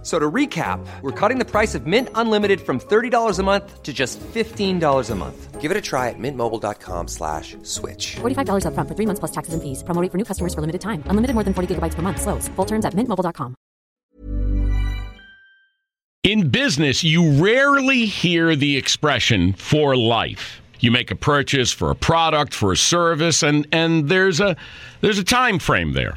F- So to recap, we're cutting the price of Mint Unlimited from $30 a month to just $15 a month. Give it a try at mintmobile.com slash switch. $45 upfront for three months plus taxes and fees. Promo rate for new customers for limited time. Unlimited more than 40 gigabytes per month. Slows. Full terms at mintmobile.com. In business, you rarely hear the expression for life. You make a purchase for a product, for a service, and, and there's a there's a time frame there.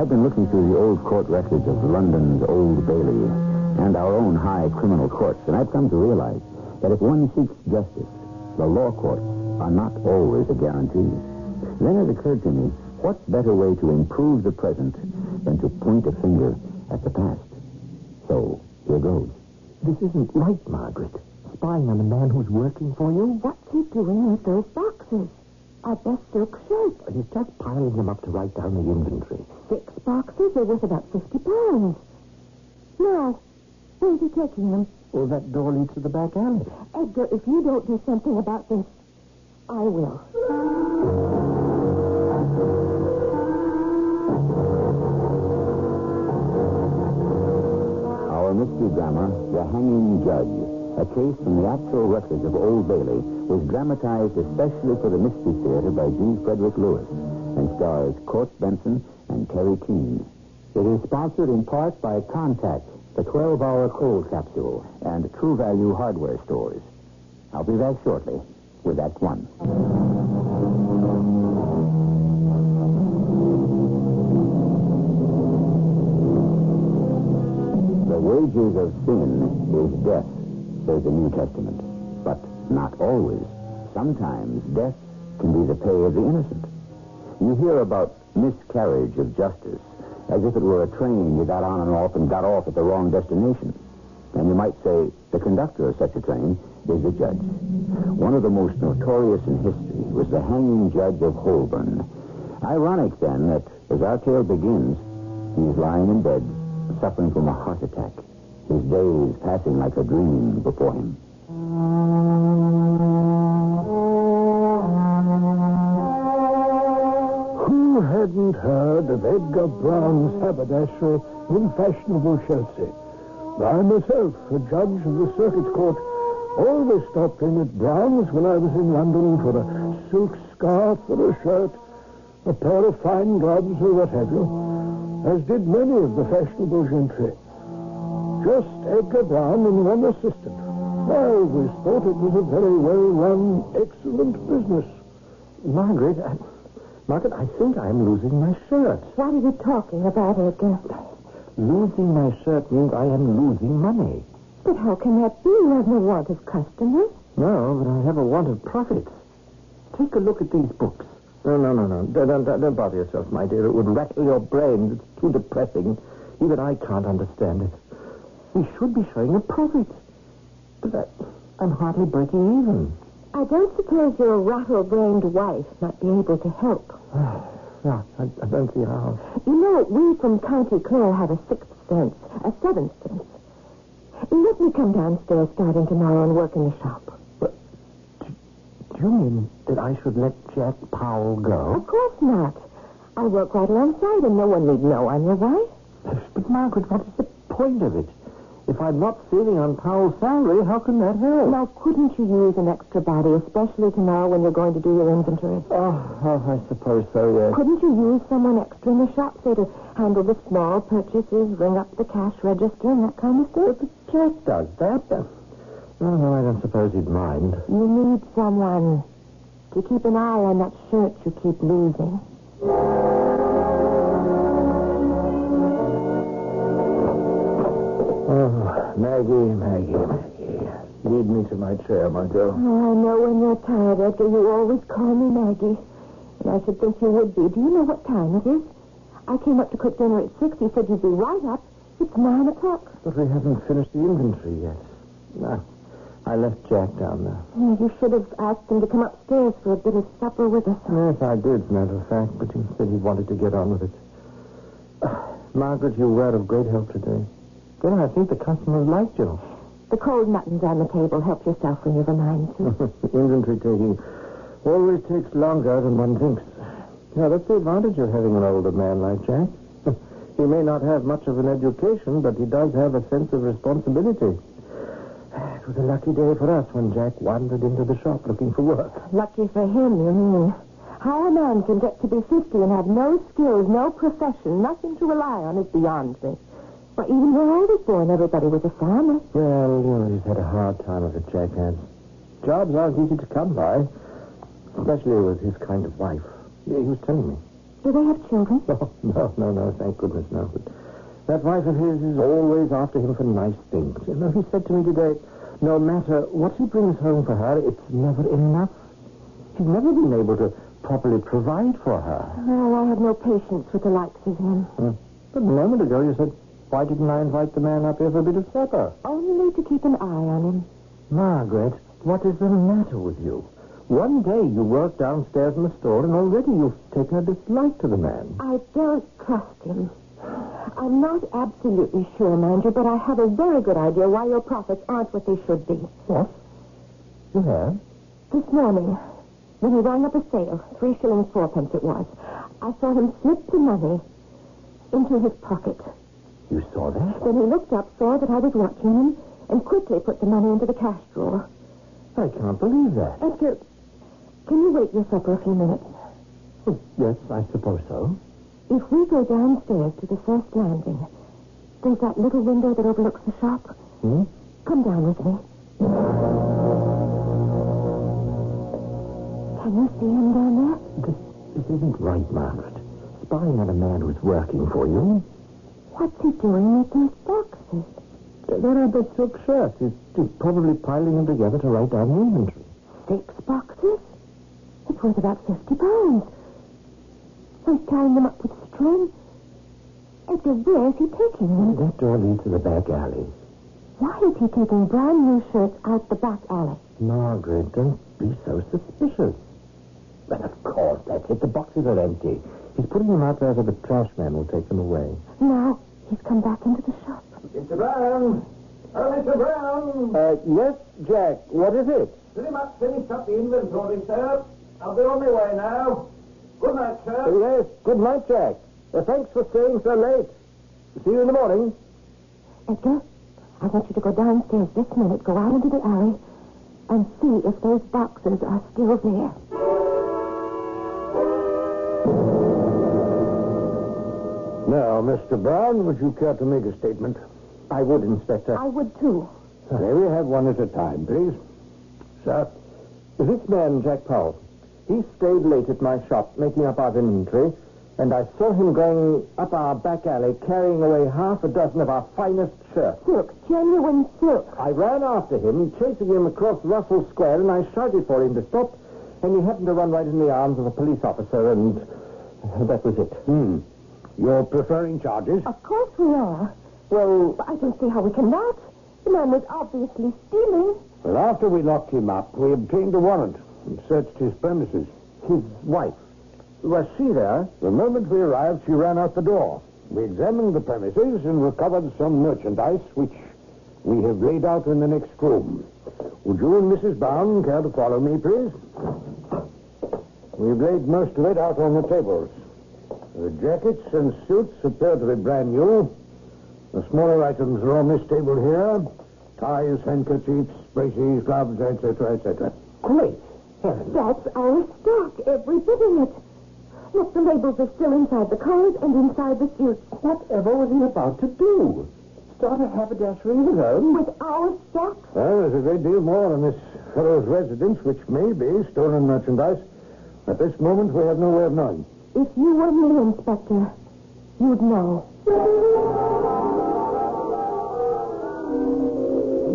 I've been looking through the old court records of London's Old Bailey and our own high criminal courts, and I've come to realize that if one seeks justice, the law courts are not always a guarantee. Then it occurred to me, what better way to improve the present than to point a finger at the past? So, here goes. This isn't right, Margaret. Spying on the man who's working for you? What's he doing with those boxes? Our best silk shirts. He's just piling them up to write down the inventory. Six boxes They're worth about 50 pounds. Now, where's he taking them? Well, that door leads to the back alley. Edgar, if you don't do something about this, I will. Our mystery drama, The Hanging Judge, a case from the actual records of Old Bailey, was dramatized especially for the Mystery Theater by G. Frederick Lewis and stars Court Benson and Teri Keane. It is sponsored in part by Contac, the 12-hour cold capsule, and True Value hardware stores. I'll be back shortly with Act One. The wages of sin is death, says a New Testament. But not always. Sometimes death can be the pay of the innocent. You hear about miscarriage of justice, as if it were a train you got on and off and got off at the wrong destination. And you might say the conductor of such a train is the judge. One of the most notorious in history was the hanging judge of Holborn. Ironic, then, that as our tale begins, he is lying in bed, suffering from a heart attack, his days passing like a dream before him. Who hadn't heard of Edgar Brown's haberdashery in fashionable Chelsea. I myself, a judge of the circuit court, always stopped in at Brown's when I was in London for a silk scarf or a shirt, a pair of fine gloves or what have you, as did many of the fashionable gentry. Just Edgar Brown and one assistant. I always thought it was a very well-run, excellent business. Margaret, I, Margaret, I think I'm losing my shirt. What are you talking about, Edgar? Losing my shirt means I am losing money. But how can that be? You have no want of customers. No, but I have a want of profits. Take a look at these books. No, no, no, no. Don't, don't, don't bother yourself, my dear. It would rattle your brains. It's too depressing. Even I can't understand it. We should be showing a profit. But I, I'm hardly breaking even. I don't suppose your rattle-brained wife might be able to help. Yeah, I, I don't see how. You know, we from County Clare have a sixth sense, a seventh sense. Let me come downstairs starting tomorrow and work in the shop. But do you mean that I should let Jack Powell go? Of course not. I work right alongside him. No one need know I'm your wife. But, Margaret, what is the point of it? If I'm not saving on Powell's salary, how can that help? Now, couldn't you use an extra body, especially tomorrow when you're going to do your inventory? Oh, oh, I suppose so, yes. Couldn't you use someone extra in the shop, say, to handle the small purchases, ring up the cash register, and that kind of stuff? Jack does that. Oh, no, I don't suppose he'd mind. You need someone to keep an eye on that shirt you keep losing. Oh, Maggie, Maggie, Maggie. Lead me to my chair, Margot. Oh, I know when you're tired, Edgar, you always call me Maggie. And I should think you would be. Do you know what time it is? I came up to cook dinner at six. You said you'd be right up. It's nine o'clock. But we haven't finished the inventory yet. No, I left Jack down there. Yeah, you should have asked him to come upstairs for a bit of supper with us. Yes, I did, matter of fact, but he said he wanted to get on with it. Margaret, you were of great help today. Then I think the customers liked you. The cold mutton's on the table. Help yourself when you've a mind to. Inventory taking always takes longer than one thinks. Yeah, that's the advantage of having an older man like Jack. he may not have much of an education, but he does have a sense of responsibility. It was a lucky day for us when Jack wandered into the shop looking for work. Lucky for him, you mean. How a man can get to be 50 and have no skills, no profession, nothing to rely on is beyond me. Well, even when I was born, everybody was a farmer. Well, you know, he's had a hard time of it, Jack has. Jobs aren't easy to come by, especially with his kind of wife. Yeah, he was telling me. Do they have children? No, no, no, no, thank goodness, no. But that wife of his is always after him for nice things. You know, he said to me today, no matter what he brings home for her, it's never enough. He's never been able to properly provide for her. Well, I have no patience with the likes of him. Hmm. But a moment ago you said, why didn't I invite the man up here for a bit of supper? Only to keep an eye on him. Margaret, what is the matter with you? One day you work downstairs in the store, and already you've taken a dislike to the man. I don't trust him. I'm not absolutely sure, mind you, but I have a very good idea why your profits aren't what they should be. What? You have? This morning, when he rang up a sale, three shillings fourpence it was, I saw him slip the money into his pocket. You saw that? Then he looked up, saw that I was watching him, and quickly put the money into the cash drawer. I can't believe that. Edgar, can you wait your supper a few minutes? Oh, yes, I suppose so. If we go downstairs to the first landing, there's that little window that overlooks the shop. Hmm? Come down with me. Can you see him down there? This, this isn't right, Margaret. Spying on a man who's working for you. What's he doing with those boxes? There are the silk shirts. He's, he's probably piling them together to write down the inventory. Six boxes? It's worth about fifty pounds. So he's tying them up with string. Edgar, where is he taking them? That door leads to the back alley. Why is he taking brand new shirts out the back alley? Margaret, don't be so suspicious. Well, of course, that's it. The boxes are empty. He's putting them out there so the trash man will take them away. Now he's come back into the shop. Mr. Brown! Oh, Mr. Brown! Uh, yes, Jack. What is it? Pretty much finished up the inventory, sir. I'll be on my way now. Good night, sir. yes, good night, Jack. Uh, thanks for staying so late. See you in the morning. Edgar, I want you to go downstairs this minute, go out into the alley, and see if those boxes are still there. Now, Mr. Brown, would you care to make a statement? I would, Inspector. I would, too. May we have one at a time, please? Sir? This man, Jack Powell, he stayed late at my shop making up our inventory, and I saw him going up our back alley carrying away half a dozen of our finest shirts. Silk, genuine silk. I ran after him, chasing him across Russell Square, and I shouted for him to stop, and he happened to run right in the arms of a police officer, and that was it. Hmm. You're preferring charges? Of course we are. Well, But I don't see how we can not. The man was obviously stealing. Well, after we locked him up, we obtained a warrant and searched his premises. his wife. Was she there? The moment we arrived, she ran out the door. We examined the premises and recovered some merchandise, which we have laid out in the next room. Would you and Mrs. Brown care to follow me, please? We've laid most of it out on the tables. The jackets and suits appear to be brand new. The smaller items are on this table here. Ties, handkerchiefs, braces, gloves, etc., etc. Great. Harry. That's our stock, every bit of it. Look, the labels are still inside the collars and inside the suits. Whatever was he about to do? Start a haberdashery of his own? With our stock? Well, there's a great deal more in this fellow's residence, which may be stolen merchandise. At this moment, we have no way of knowing. If you were me, Inspector, you'd know.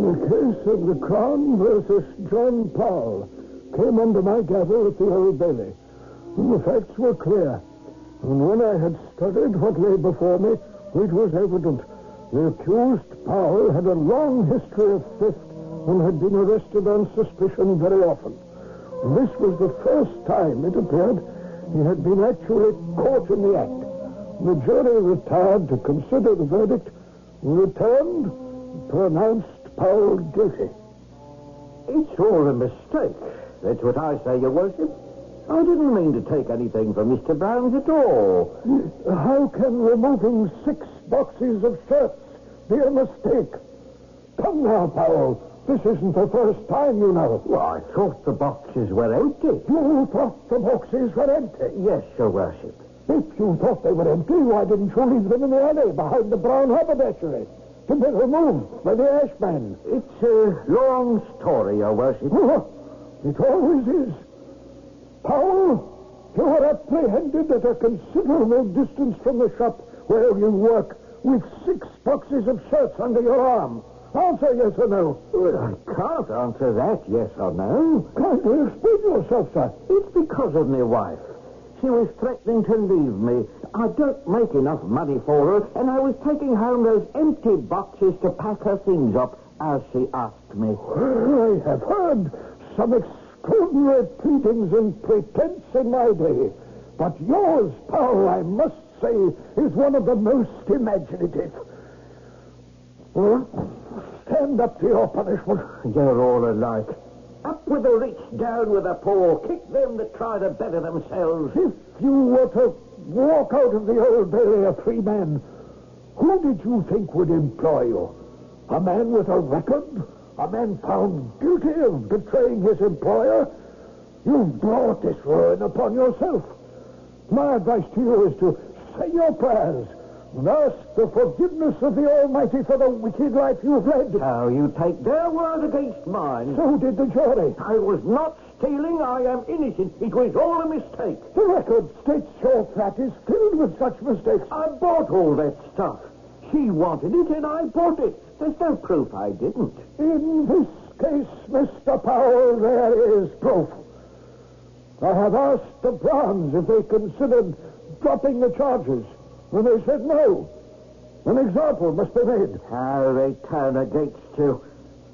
The case of the Crown versus John Powell came under my gavel at the Old Bailey. The facts were clear. And when I had studied what lay before me, it was evident. The accused Powell had a long history of theft and had been arrested on suspicion very often. This was the first time, it appeared, he had been actually caught in the act. The jury retired to consider the verdict, returned, pronounced Powell guilty. It's all a mistake. That's what I say, Your Worship. I didn't mean to take anything from Mr. Brown's at all. How can removing six boxes of shirts be a mistake? Come now, Powell. This isn't the first time, you know. Well, I thought the boxes were empty. You thought the boxes were empty. Yes, Your Worship. If you thought they were empty, why didn't you leave them in the alley behind the brown haberdashery? To be removed by the ashman. It's a long story, Your Worship. It always is. Powell, you were apprehended at a considerable distance from the shop where you work with six boxes of shirts under your arm. Answer yes or no. Well, I can't answer that, yes or no. Kindly explain yourself, sir. It's because of my wife. She was threatening to leave me. I don't make enough money for her, and I was taking home those empty boxes to pack her things up as she asked me. I have heard some extraordinary pleadings and pretense in my day. But yours, Powell, I must say, is one of the most imaginative. Well, stand up to your punishment. You're all alike. Up with the rich, down with the poor. Kick them that try to better themselves. If you were to walk out of the old Bailey a free man, who did you think would employ you? A man with a record? A man found guilty of betraying his employer? You've brought this ruin upon yourself. My advice to you is to say your prayers and ask the forgiveness of the Almighty for the wicked life you've led. How you take their word against mine. So did the jury. I was not stealing. I am innocent. It was all a mistake. The record states your flat is filled with such mistakes. I bought all that stuff. She wanted it, and I bought it. There's no proof I didn't. In this case, Mr. Powell, there is proof. I have asked the Browns if they considered dropping the charges, and they said no. An example must be made. How they turn against you.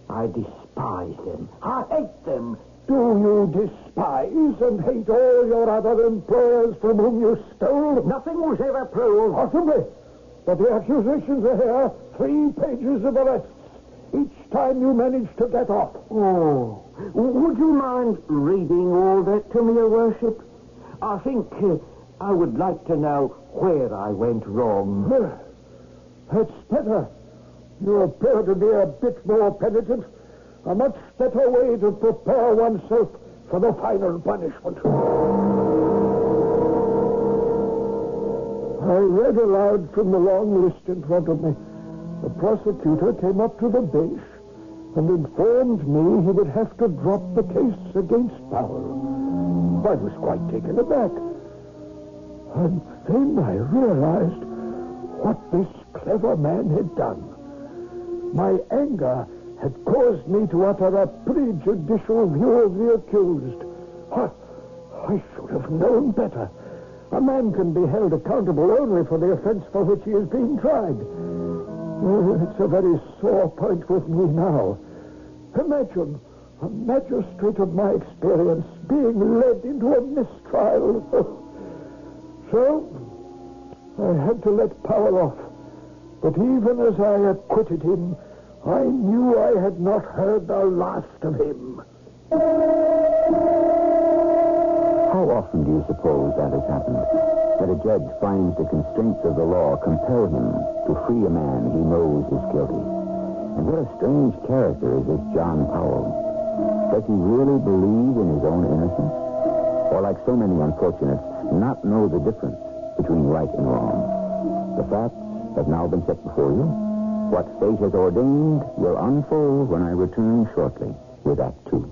I despise them. I hate them. Do you despise and hate all your other employers from whom you stole? Nothing was ever proved. Possibly. But the accusations are here. Three pages of arrests. Each time you managed to get off. Oh, would you mind reading all that to me, Your Worship? I think uh, I would like to know where I went wrong. That's better. You appear to be a bit more penitent. A much better way to prepare oneself for the final punishment. I read aloud from the long list in front of me. The prosecutor came up to the bench and informed me he would have to drop the case against Powell. I was quite taken aback. And then I realized what this clever man had done. My anger had caused me to utter a prejudicial view of the accused. I, I should have known better. A man can be held accountable only for the offense for which he is being tried. Oh, it's a very sore point with me now. Imagine a magistrate of my experience being led into a mistrial. So, I had to let Powell off. But even as I acquitted him, I knew I had not heard the last of him. How often do you suppose that has happened? That a judge finds the constraints of the law compel him to free a man he knows is guilty. And what a strange character is this John Powell. Does he really believe in his own innocence? Or, like so many unfortunates, not know the difference between right and wrong? The facts have now been set before you. What fate has ordained will unfold when I return shortly with Act Two.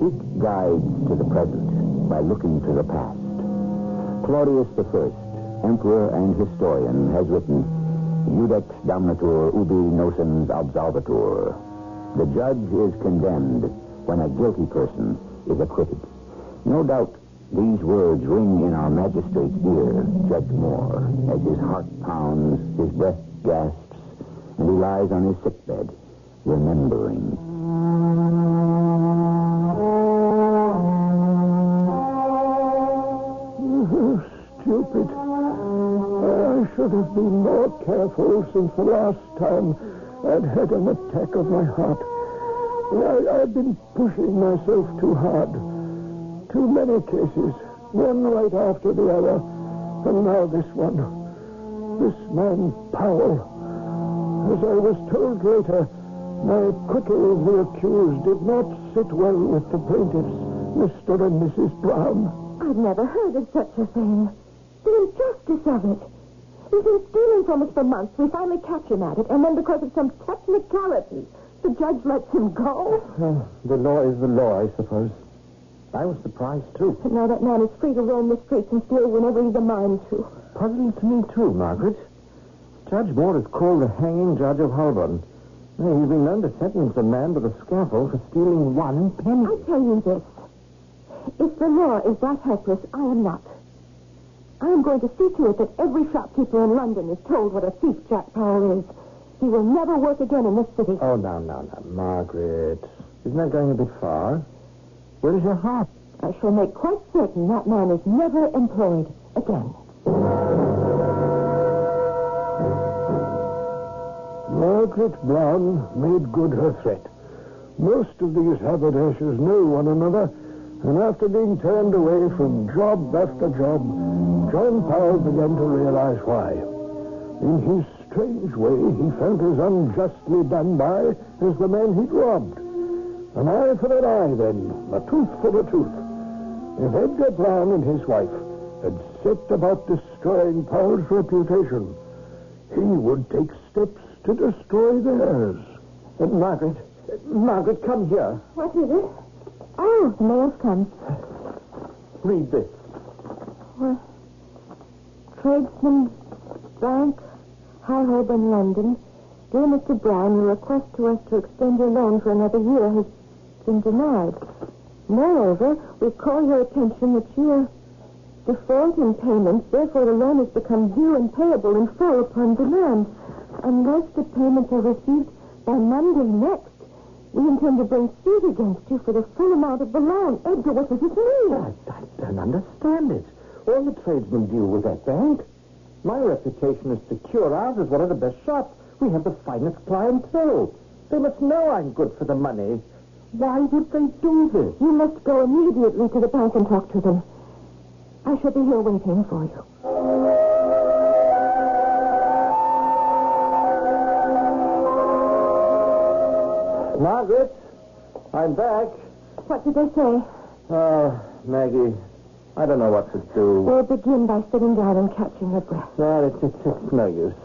Seek guides to the present by looking to the past. Claudius I, emperor and historian, has written, Judex damnatur ubi nocens absolvatur. The judge is condemned when a guilty person is acquitted. No doubt these words ring in our magistrate's ear, Judge Moore, as his heart pounds, his breath gasps, and he lies on his sickbed, remembering. Stupid. I should have been careful since the last time I'd had an attack of my heart. I, I've been pushing myself too hard. Too many cases, one right after the other, and now this one. This man, Powell. As I was told later, my acquittal of the accused did not sit well with the plaintiffs, Mr. and Mrs. Brown. I've never heard of such a thing. The injustice of it. He's been stealing from us for months. We finally catch him at it, and then because of some technicality, the judge lets him go. the law is the law, I suppose. I was surprised, too. But now that man is free to roam the streets and steal whenever he's a mind to. Puzzling to me, too, Margaret. Judge Moore is called the hanging judge of Holborn. He's been known to sentence a man to the scaffold for stealing one penny. I tell you this. If the law is that helpless, I am not. I am going to see to it that every shopkeeper in London is told what a thief Jack Powell is. He will never work again in this city. Oh, no, no, now, Margaret. Isn't that going a bit far? Where is your heart? I shall make quite certain that man is never employed again. Margaret Brown made good her threat. Most of these haberdashers know one another, and after being turned away from job after job, John Powell began to realize why. In his strange way, he felt as unjustly done by as the man he'd robbed. An eye for an eye, then, a tooth for a tooth. If Edgar Brown and his wife had set about destroying Powell's reputation, he would take steps to destroy theirs. Uh, Margaret. uh, Margaret, come here. What is it? Oh, the mail's come. Read this. Well, Tradesman Bank, High Holborn, London. Dear Mr. Brown, your request to us to extend your loan for another year has been denied. Moreover, we call your attention that you are default in payments, therefore the loan has become due and payable in full upon demand. Unless the payments are received by Monday next, we intend to bring suit against you for the full amount of the loan. Edgar, what does it mean? I, I don't understand it. All the tradesmen deal with that bank. My reputation is secure. Ours is one of the best shops. We have the finest clientele. They must know I'm good for the money. Why would they do this? You must go immediately to the bank and talk to them. I shall be here waiting for you. Margaret, I'm back. What did they say? Oh, Maggie, I don't know what to do. They'll begin by sitting down and catching their breath. No, it's, it's, it's no use.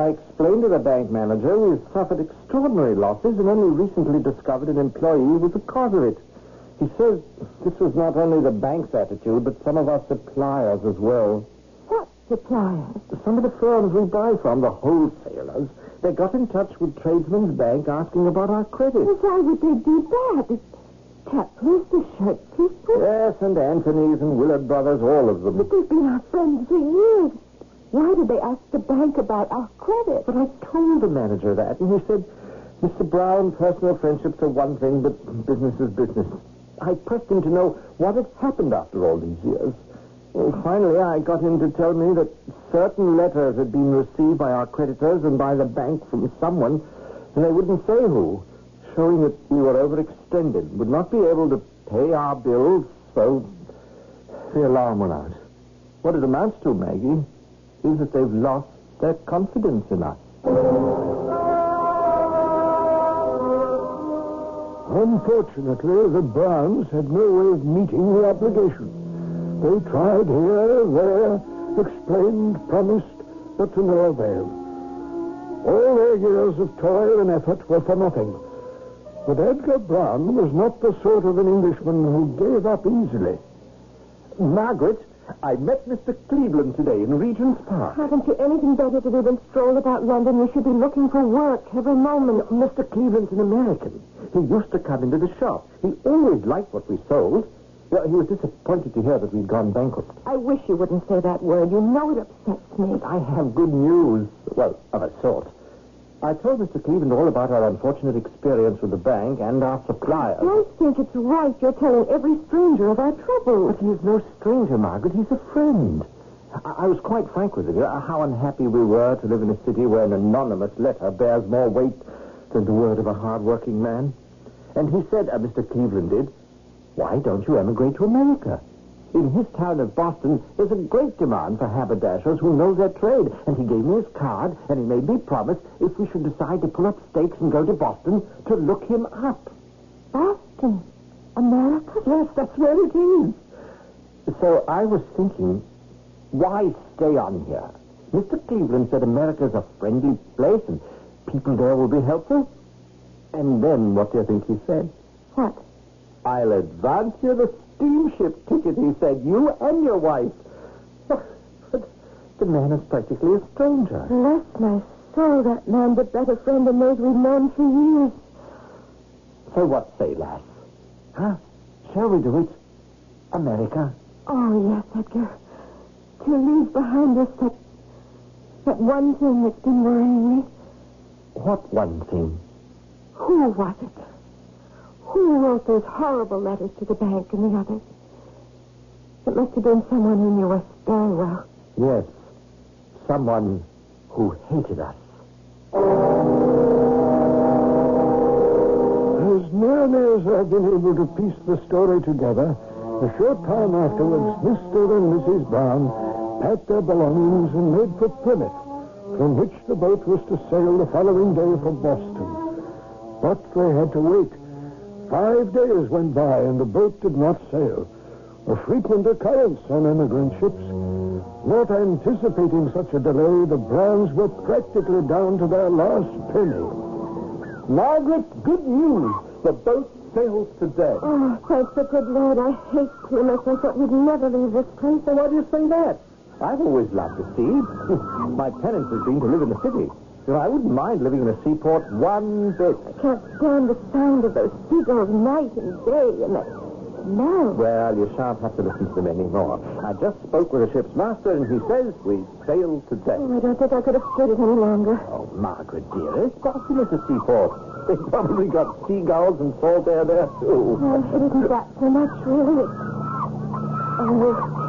I explained to the bank manager we've suffered extraordinary losses and only recently discovered an employee was the cause of it. He says this was not only the bank's attitude, but some of our suppliers as well. What suppliers? Some of the firms we buy from, the wholesalers, they got in touch with Tradesman's Bank asking about our credit. Well, why would they do that? Taplers, the shirt people. Yes, and Anthony's and Willard Brothers, all of them. But they've been our friends for years. Why did they ask the bank about our credit? But I told the manager that, and he said, Mr. Brown, personal friendships are one thing, but business is business. I pressed him to know what had happened after all these years. Well, finally, I got him to tell me that certain letters had been received by our creditors and by the bank from someone, and they wouldn't say who, showing that we were overextended, would not be able to pay our bills, so the alarm went out. What it amounts to, Maggie, is that they've lost their confidence in us. Unfortunately, the Browns had no way of meeting the obligation. They tried here, there, explained, promised, but to no avail. All their years of toil and effort were for nothing. But Edgar Brown was not the sort of an Englishman who gave up easily. Margaret, I met Mr. Cleveland today in Regent's Park. Haven't you anything better to do than stroll about London? You should be looking for work every moment. Mr. Cleveland's an American. He used to come into the shop. He always liked what we sold. Well, he was disappointed to hear that we'd gone bankrupt. I wish you wouldn't say that word. You know it upsets me. I have good news. Well, of a sort. I told Mr. Cleveland all about our unfortunate experience with the bank and our suppliers. I think it's right you're telling every stranger of our trouble. But he is no stranger, Margaret. He's a friend. I, I was quite frank with him. uh, How unhappy we were to live in a city where an anonymous letter bears more weight than the word of a hard-working man. And he said, uh, Mr. Cleveland did, why don't you emigrate to America? In his town of Boston, there's a great demand for haberdashers who know their trade. And he gave me his card, and he made me promise if we should decide to pull up stakes and go to Boston to look him up. Boston, America? Yes, that's where it is. So I was thinking, why stay on here? Mr. Cleveland said America's a friendly place and people there will be helpful. And then what do you think he said? What? I'll advance you the steamship ticket, he said. You and your wife. Oh, but the man is practically a stranger. Bless my soul, that man's a better friend than those we've known for years. So what say, lass? Huh? Shall we do it? America? Oh, yes, Edgar. To leave behind us that, that one thing that's been worrying me. What one thing? Who was it? Who wrote those horrible letters to the bank and the others? It must have been someone who knew us very well. Yes. Someone who hated us. As nearly as I've been able to piece the story together, a short time afterwards, Mr. and Mrs. Brown packed their belongings and made for Plymouth, from which the boat was to sail the following day for Boston. But they had to wait. Five days went by and the boat did not sail, a frequent occurrence on emigrant ships. Not anticipating such a delay, the Browns were practically down to their last penny. Margaret, good news. The boat sails today. Oh, thank the good Lord. I hate Plymouth. I thought we'd never leave this place. So why do you say that? I've always loved the sea. My parents has been to live in the city. You know, I wouldn't mind living in a seaport one bit. I can't stand the sound of those seagulls night and day and that smell. Well, you shan't have to listen to them anymore. I just spoke with the ship's master, and he says we sail today. Oh, I don't think I could have stood it any longer. Oh, Margaret, dearest, Boston is a seaport. They've probably got seagulls and salt air there, too. Oh, it isn't that so much, really. It's... Oh,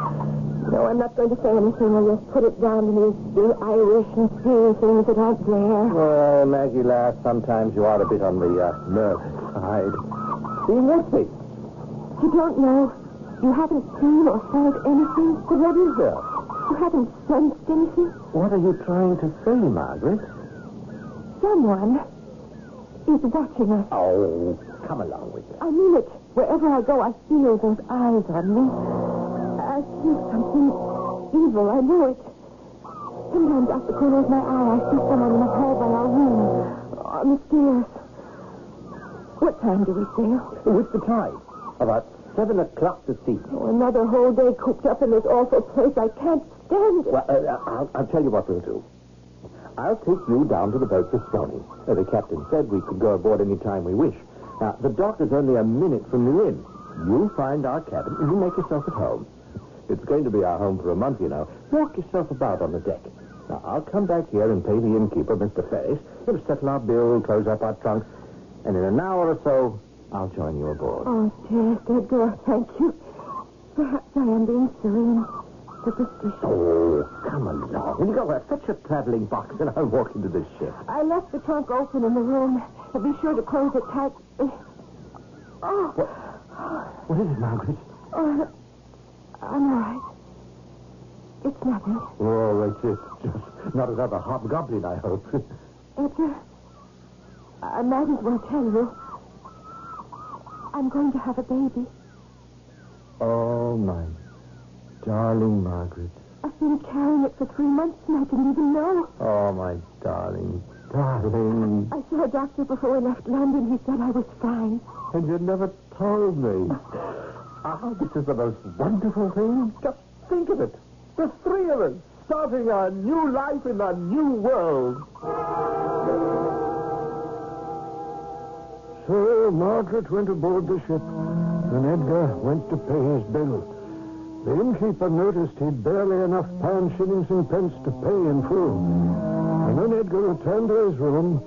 No, I'm not going to say anything. I'll just put it down to me being Irish and seeing things that aren't there. Well, Maggie lass, sometimes you are a bit on the uh, nervous side. Being with me. You don't know. You haven't seen or felt anything. But what is there? You haven't sensed anything. What are you trying to say, Margaret? Someone is watching us. Oh, come along with you. I mean it. Wherever I go, I feel those eyes on me. See something evil. I know it. Sometimes out the corner of my eye, I see someone in the hall by our room, on the stairs. What time do we sail? What's the tide. About seven o'clock this evening. Oh, another whole day cooped up in this awful place. I can't stand it. Well, uh, I'll, I'll tell you what we'll do. I'll take you down to the boat this morning. Uh, the captain said we could go aboard any time we wish. Now, the dock is only a minute from the inn. You find our cabin and you make yourself at home. It's going to be our home for a month, you know. Walk yourself about on the deck. Now, I'll come back here and pay the innkeeper, Mr. Ferris. He'll settle our bill, close up our trunk, and in an hour or so, I'll join you aboard. Oh, dear, dear, Edgar, thank you. Perhaps I am being silly and superstitious. Oh, come along. Will You got Fetch a traveling box, and I'll walk into this ship. I left the trunk open in the room. Be sure to close it tight. Oh. What, what is it, Margaret? Oh, I'm all right. It's nothing. Oh, it's, it's just not another hobgoblin, I hope. Edgar, I might as well tell you. I'm going to have a baby. Oh, my darling Margaret. I've been carrying it for three months and I didn't even know. Oh, my darling, darling. I saw a doctor before we left London. He said I was fine. And you never told me. Ah, this is the most wonderful thing. Just think of it. The three of us starting a new life in a new world. So Margaret went aboard the ship, and Edgar went to pay his bill. The innkeeper noticed he'd barely enough pounds, shillings, and pence to pay in full. And when Edgar returned to his room,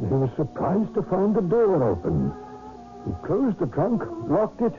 he was surprised to find the door open. He closed the trunk, locked it,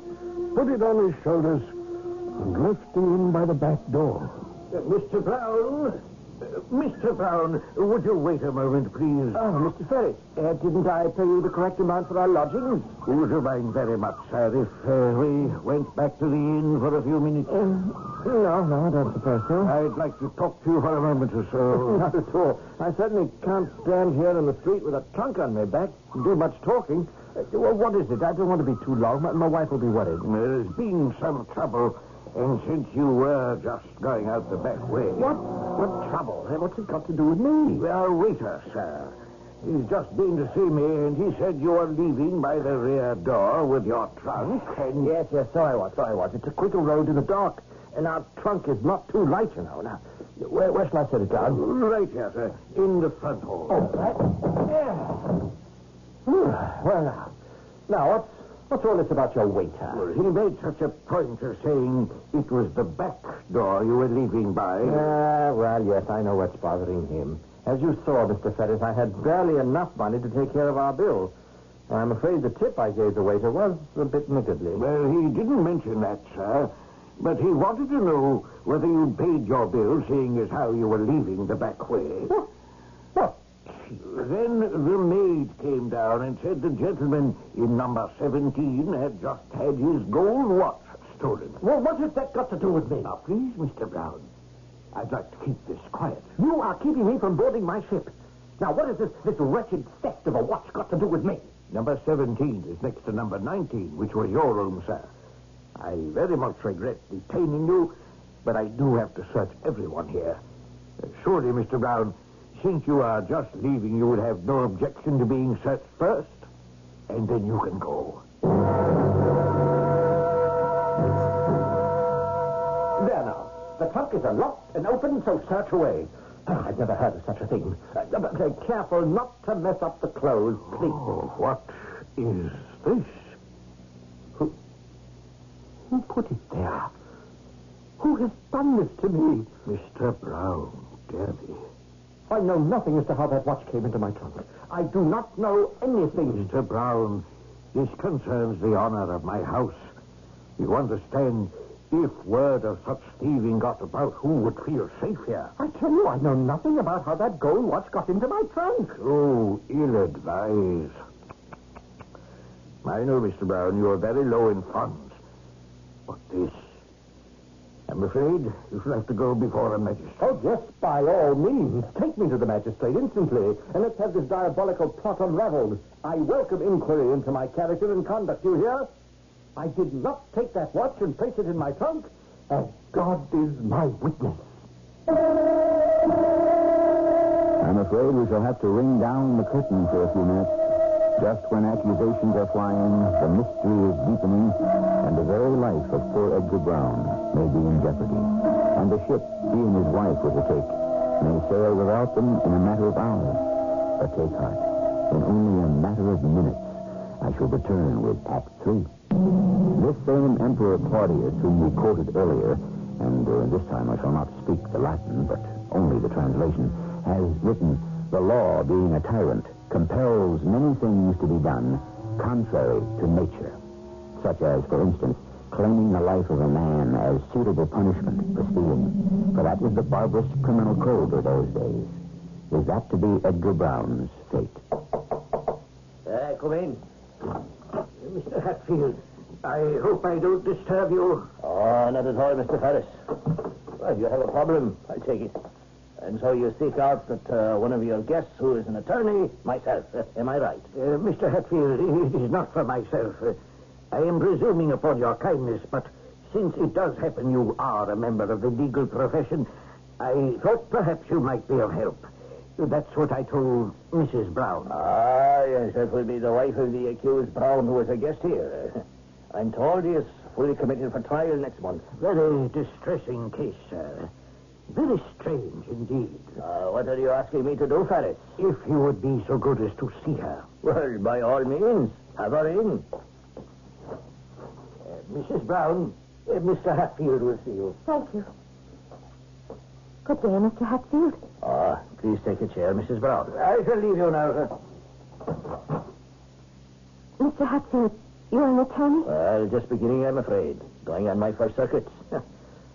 put it on his shoulders, and left the inn by the back door. Uh, Mr. Brown? Uh, Mr. Brown, would you wait a moment, please? Oh, Mr. Ferris, uh, didn't I pay you the correct amount for our lodgings? Would you mind very much, sir, if uh, we went back to the inn for a few minutes? no, no, I don't suppose so. I'd like to talk to you for a moment or so. Not at all. I certainly can't stand here in the street with a trunk on my back and do much talking. Well, what is it? I don't want to be too long. My, my wife will be worried. There's been some trouble, and since you were just going out the back way... What? What trouble? Hey, What's it got to do with me? Our waiter, sir. He's just been to see me, and he said you were leaving by the rear door with your trunk, and... Yes, yes, so I was, so I was. It's a quicker road to the dock, and our trunk is not too light, you know. Now, where, where shall I set it down? Right here, sir, in the front hall. Oh, right. Well, now, now, what's, what's all this about your waiter? Well, he made such a point of saying it was the back door you were leaving by. Ah, well, yes, I know what's bothering him. As you saw, Mr. Ferris, I had barely enough money to take care of our bill. I'm afraid the tip I gave the waiter was a bit niggardly. Well, he didn't mention that, sir. But he wanted to know whether you'd paid your bill, seeing as how you were leaving the back way. Then the maid came down and said the gentleman in number 17 had just had his gold watch stolen. Well, what has that got to do with me? Now, please, Mr. Brown, I'd like to keep this quiet. You are keeping me from boarding my ship. Now, what has this, this wretched theft of a watch got to do with me? Number 17 is next to number 19, which was your room, sir. I very much regret detaining you, but I do have to search everyone here. Surely, Mr. Brown, since you are just leaving, you would have no objection to being searched first, and then you can go. There now. The trunk is unlocked and open, so search away. Ah, I've never heard of such a thing. Uh, but uh, careful not to mess up the clothes, please. Oh, what is this? Who, who put it there? Who has done this to me? Mr. Brown, dear me. I know nothing as to how that watch came into my trunk. I do not know anything. Mr. Brown, this concerns the honor of my house. You understand, If word of such thieving got about, who would feel safe here? I tell you, I know nothing about how that gold watch got into my trunk. Oh, ill-advised. I know, Mr. Brown, you are very low in funds. But this... I'm afraid you shall have to go before a magistrate. Oh, yes, by all means. Take me to the magistrate instantly, and let's have this diabolical plot unraveled. I welcome inquiry into my character and conduct, you hear? I did not take that watch and place it in my trunk, and God is my witness. I'm afraid we shall have to ring down the curtain for a few minutes. Just when accusations are flying, the mystery is deepening, and the very life of poor Edgar Brown may be in jeopardy. And the ship he and his wife were to take may sail without them in a matter of hours. But take heart. In only a matter of minutes, I shall return with Act Three. This same Emperor Claudius, whom we quoted earlier, and uh, this time I shall not speak the Latin, but only the translation, has written, The law, being a tyrant, compels many things to be done contrary to nature, such as, for instance, claiming the life of a man as suitable punishment for stealing, for that was the barbarous criminal code of those days. Is that to be Edgar Brown's fate? Uh, come in. Mr. Hatfield, I hope I don't disturb you. Oh, not at all, Mr. Ferris. Well, you have a problem, I take it. And so you seek out that uh, one of your guests, who is an attorney, myself. Am I right? Uh, Mr. Hatfield, it is not for myself. Uh, I am presuming upon your kindness, but since it does happen you are a member of the legal profession, I thought perhaps you might be of help. That's what I told Mrs. Brown. Ah, yes, that will be the wife of the accused Brown who was a guest here. I'm told he is fully committed for trial next month. Very distressing case, sir. Very strange indeed. Uh, what are you asking me to do, Ferris? If you would be so good as to see her. Well, by all means, have her in. Uh, Mrs. Brown, uh, Mr. Hatfield will see you. Thank you. Good day, Mr. Hatfield. Ah, please take a chair, Mrs. Brown. I shall leave you now, sir. Mr. Hatfield, you're an attorney? Well, just beginning, I'm afraid. Going on my first circuit.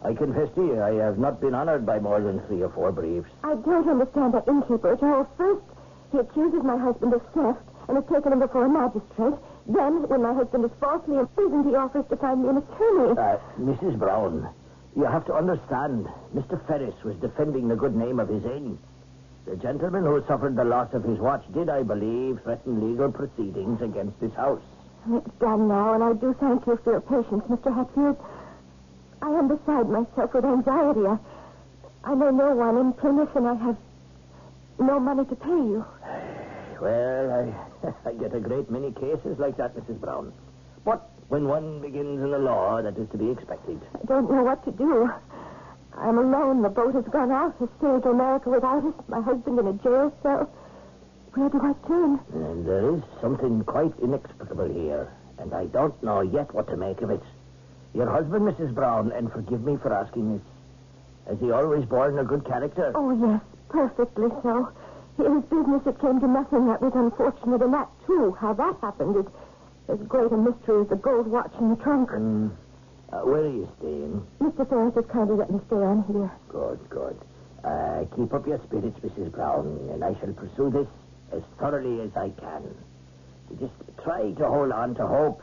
I confess to you, I have not been honored by more than three or four briefs. I don't understand that innkeeper, at all. First, he accuses my husband of theft and has taken him before a magistrate. Then, when my husband is falsely imprisoned, he offers to find me an attorney. Uh, Mrs. Brown, you have to understand, Mr. Ferris was defending the good name of his inn. The gentleman who suffered the loss of his watch did, I believe, threaten legal proceedings against this house. It's done now, and I do thank you for your patience, Mr. Hatfield. I am beside myself with anxiety. I, I know no one in Plymouth, and I have no money to pay you. Well, I, I get a great many cases like that, Mrs. Brown. But when one begins in the law, that is to be expected. I don't know what to do. I'm alone. The boat has gone out. Has sailed to America without us. My husband in a jail cell. Where do I turn? And there is something quite inexplicable here, and I don't know yet what to make of it. Your husband, Mrs. Brown, and forgive me for asking this, has he always borne a good character? Oh, yes, perfectly so. In his business, it came to nothing. That was unfortunate, and that, too, how that happened is as great a mystery as the gold watch in the trunk. Mm. Uh, where are you staying? Mr. Ferris has kindly let me stay on here. Good, good. Uh, keep up your spirits, Mrs. Brown, and I shall pursue this as thoroughly as I can. Just try to hold on to hope.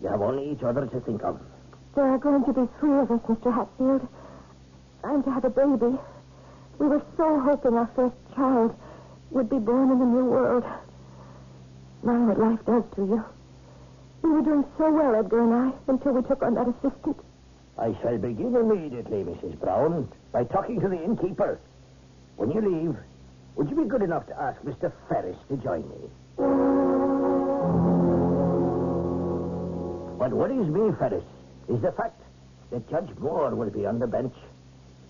You have only each other to think of. There are going to be three of us, Mr. Hatfield. I'm to have a baby. We were so hoping our first child would be born in the new world. Now what life does to you. We were doing so well, Edgar and I, until we took on that assistant. I shall begin immediately, Mrs. Brown, by talking to the innkeeper. When you leave, would you be good enough to ask Mr. Ferris to join me? What worries me, Ferris, is the fact that Judge Moore will be on the bench.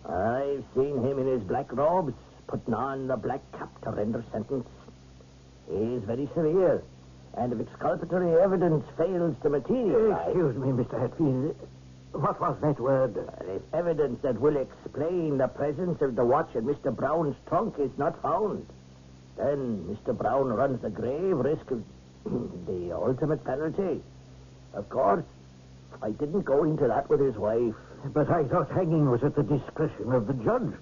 I've seen him in his black robes, putting on the black cap to render sentence. He is very severe, and if exculpatory evidence fails to materialize... Excuse me, Mr. Hatfield. What was that word? If evidence that will explain the presence of the watch in Mr. Brown's trunk is not found, then Mr. Brown runs the grave risk of the ultimate penalty. Of course, I didn't go into that with his wife. But I thought hanging was at the discretion of the judge.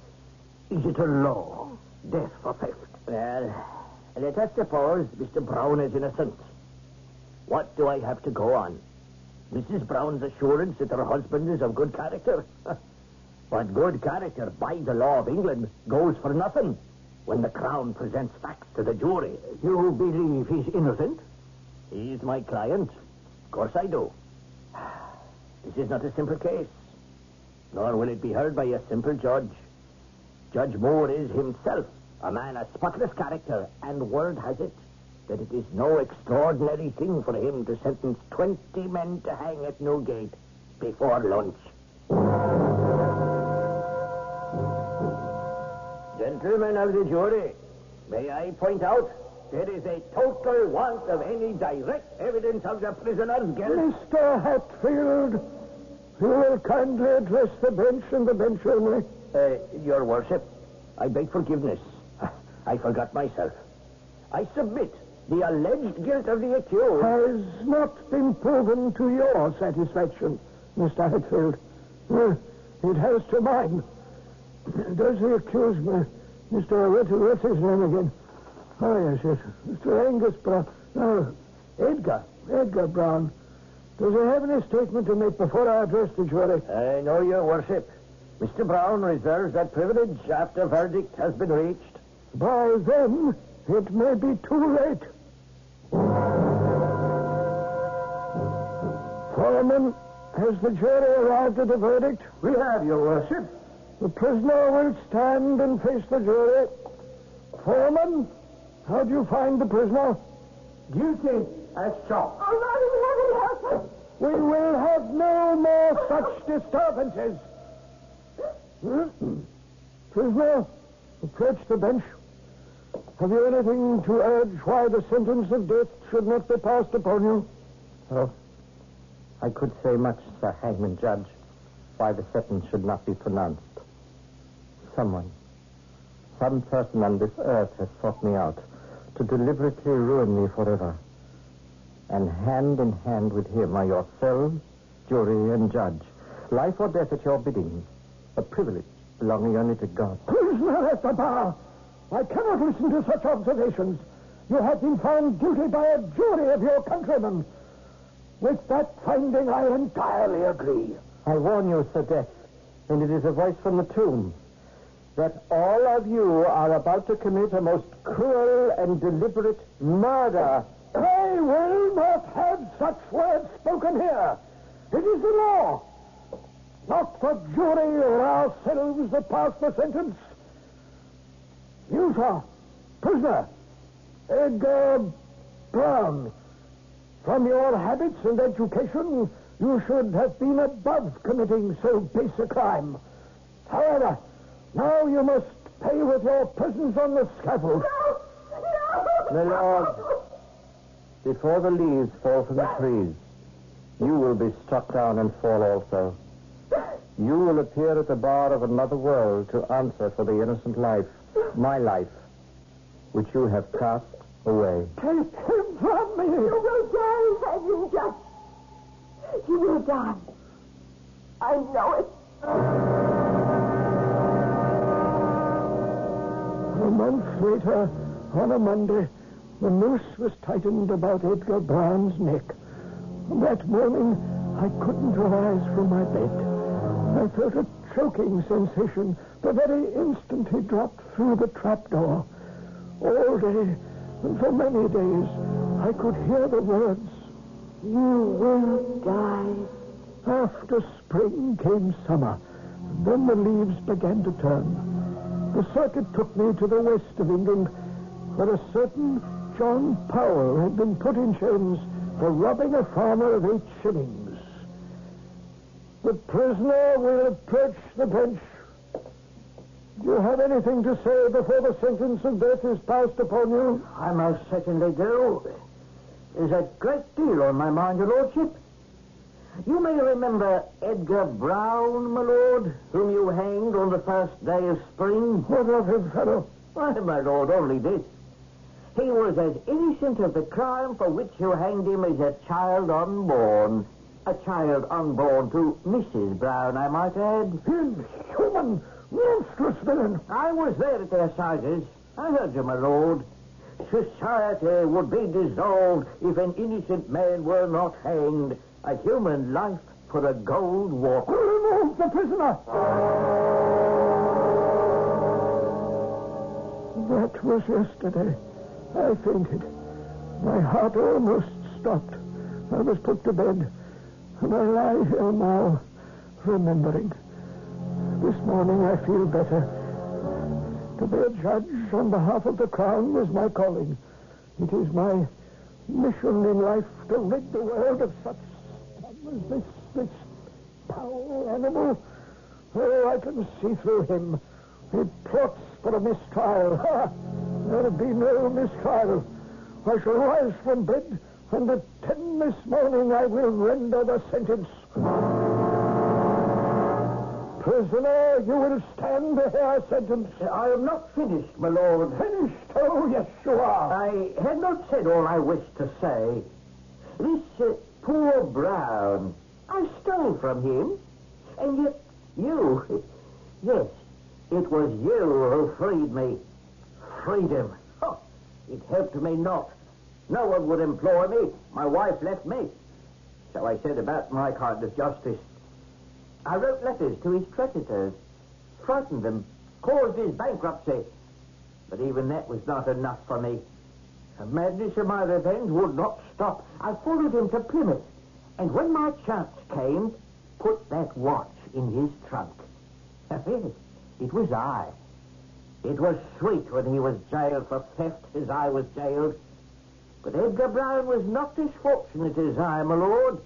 Is it a law? Death for theft. Well, let us suppose Mr. Brown is innocent. What do I have to go on? Mrs. Brown's assurance that her husband is of good character. but good character, by the law of England, goes for nothing when the Crown presents facts to the jury. You believe he's innocent? He's my client. Of course I do. This is not a simple case, nor will it be heard by a simple judge. Judge Moore is himself a man of spotless character, and word has it that it is no extraordinary thing for him to sentence 20 men to hang at Newgate before lunch. Gentlemen of the jury, may I point out there is a total want of any direct evidence of the prisoner's guilt. Mr. Hatfield, you will kindly address the bench and the bench only. Uh, Your Worship, I beg forgiveness. I forgot myself. I submit the alleged guilt of the accused. Has not been proven to your satisfaction, Mr. Hatfield. Uh, it has to mine. Does the accused, uh, Mr. What, what's his name again? Oh, yes, yes. Mr. Angus Brown. No, Edgar. Edgar Brown. Does he have any statement to make before I address the jury? I know, Your Worship. Mr. Brown reserves that privilege after verdict has been reached. By then, it may be too late. Foreman, has the jury arrived at a verdict? We have, Your Worship. The prisoner will stand and face the jury. Foreman, how do you find the prisoner? Guilty as charged. We help me? We will have no more such disturbances. Prisoner, approach the bench. Have you anything to urge why the sentence of death should not be passed upon you? Oh, I could say much, Sir Hangman Judge, why the sentence should not be pronounced. Someone, some person on this earth has sought me out to deliberately ruin me forever. And hand in hand with him are yourselves, jury, and judge. Life or death at your bidding. A privilege belonging only to God. Prisoner at the bar, I cannot listen to such observations. You have been found guilty by a jury of your countrymen. With that finding, I entirely agree. I warn you, Sir Death, and it is a voice from the tomb, that all of you are about to commit a most cruel and deliberate murder. I will not have such words spoken here. It is the law. Not the jury or ourselves that pass the sentence. You, sir, prisoner, Edgar Brown. From your habits and education, you should have been above committing so base a crime. However, now you must pay with your presence on the scaffold. No! My lord, before the leaves fall from the trees, you will be struck down and fall also. You will appear at the bar of another world to answer for the innocent life, my life, which you have cast away. Take him from me. You will die, Hanging Judge. You will die. I know it. Month later, on a Monday, the noose was tightened about Edgar Brown's neck. That morning, I couldn't rise from my bed. I felt a choking sensation the very instant he dropped through the trapdoor. All day, and for many days, I could hear the words, You will die. After spring came summer. Then the leaves began to turn. The circuit took me to the west of England, where a certain John Powell had been put in chains for robbing a farmer of eight shillings. The prisoner will approach the bench. Do you have anything to say before the sentence of death is passed upon you? I most certainly do. There's a great deal on my mind, your lordship. You may remember Edgar Brown, my lord, whom you hanged on the first day of spring. What of him, fellow? Why, my lord, only this. He was as innocent of the crime for which you hanged him as a child unborn. A child unborn to Mrs. Brown, I might add. Inhuman, monstrous villain. I was there at the assizes. I heard you, my lord. Society would be dissolved if an innocent man were not hanged. A human life for a gold watch. Remove the prisoner. That was yesterday. I fainted. My heart almost stopped. I was put to bed, and I lie here now, remembering. This morning I feel better. To be a judge on behalf of the crown was my calling. It is my mission in life to rid the world of such scum as this, this foul animal. Oh, I can see through him. He plots for a mistrial. Ha! There'll be no mistrial. I shall rise from bed, and at ten this morning I will render the sentence. Prisoner, you will stand to hear sentence. I am not finished, my lord. Finished? Oh, yes, you are. I had not said all I wished to say. This uh, poor Brown, I stole from him, and yet you, yes, it was you who freed me. Freedom. Oh, it helped me not. No one would employ me. My wife left me. So I said about my kind of justice. I wrote letters to his creditors, frightened them, caused his bankruptcy. But even that was not enough for me. The madness of my revenge would not stop. I followed him to Plymouth, and when my chance came, put that watch in his trunk. Yes, it was I. It was sweet when he was jailed for theft as I was jailed. But Edgar Brown was not as fortunate as I, my lord.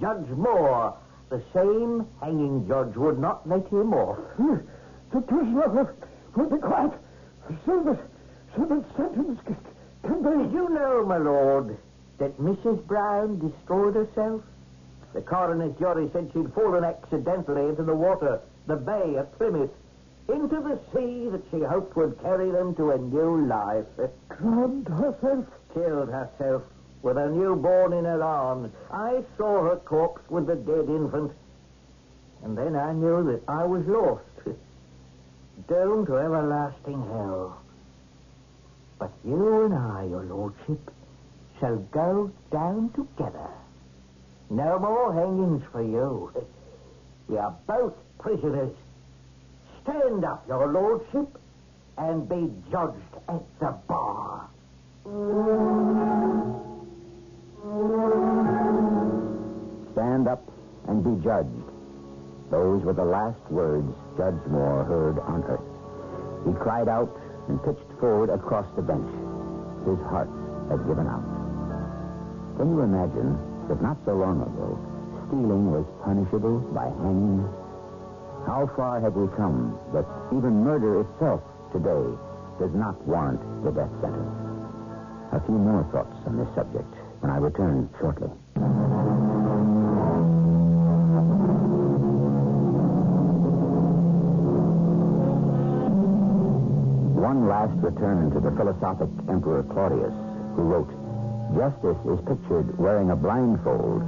Judge Moore, the same hanging judge, would not let him off. The prisoner will, will be quiet so that sentence Did you know, my lord, that Mrs. Brown destroyed herself? The coroner's jury said she'd fallen accidentally into the water, the bay at Plymouth, into the sea that she hoped would carry them to a new life. Drowned herself? Killed herself with a newborn in her arms. I saw her corpse with the dead infant. And then I knew that I was lost. Doomed to everlasting hell. But you and I, your lordship, shall go down together. No more hangings for you. We are both prisoners. Stand up, your lordship, and be judged at the bar. Stand up and be judged. Those were the last words Judge Moore heard on earth. He cried out and pitched forward across the bench. His heart had given out. Can you imagine that not so long ago, stealing was punishable by hanging? How far have we come that even murder itself today does not warrant the death sentence? A few more thoughts on this subject when I return shortly. Last return to the philosophic Emperor Claudius, who wrote, Justice is pictured wearing a blindfold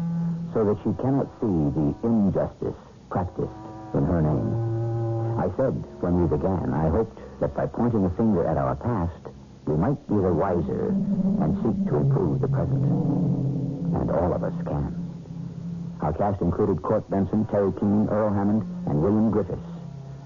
so that she cannot see the injustice practiced in her name. I said when we began, I hoped that by pointing a finger at our past, we might be the wiser and seek to improve the present. And all of us can. Our cast included Court Benson, Teri Keane, Earl Hammond, and William Griffis.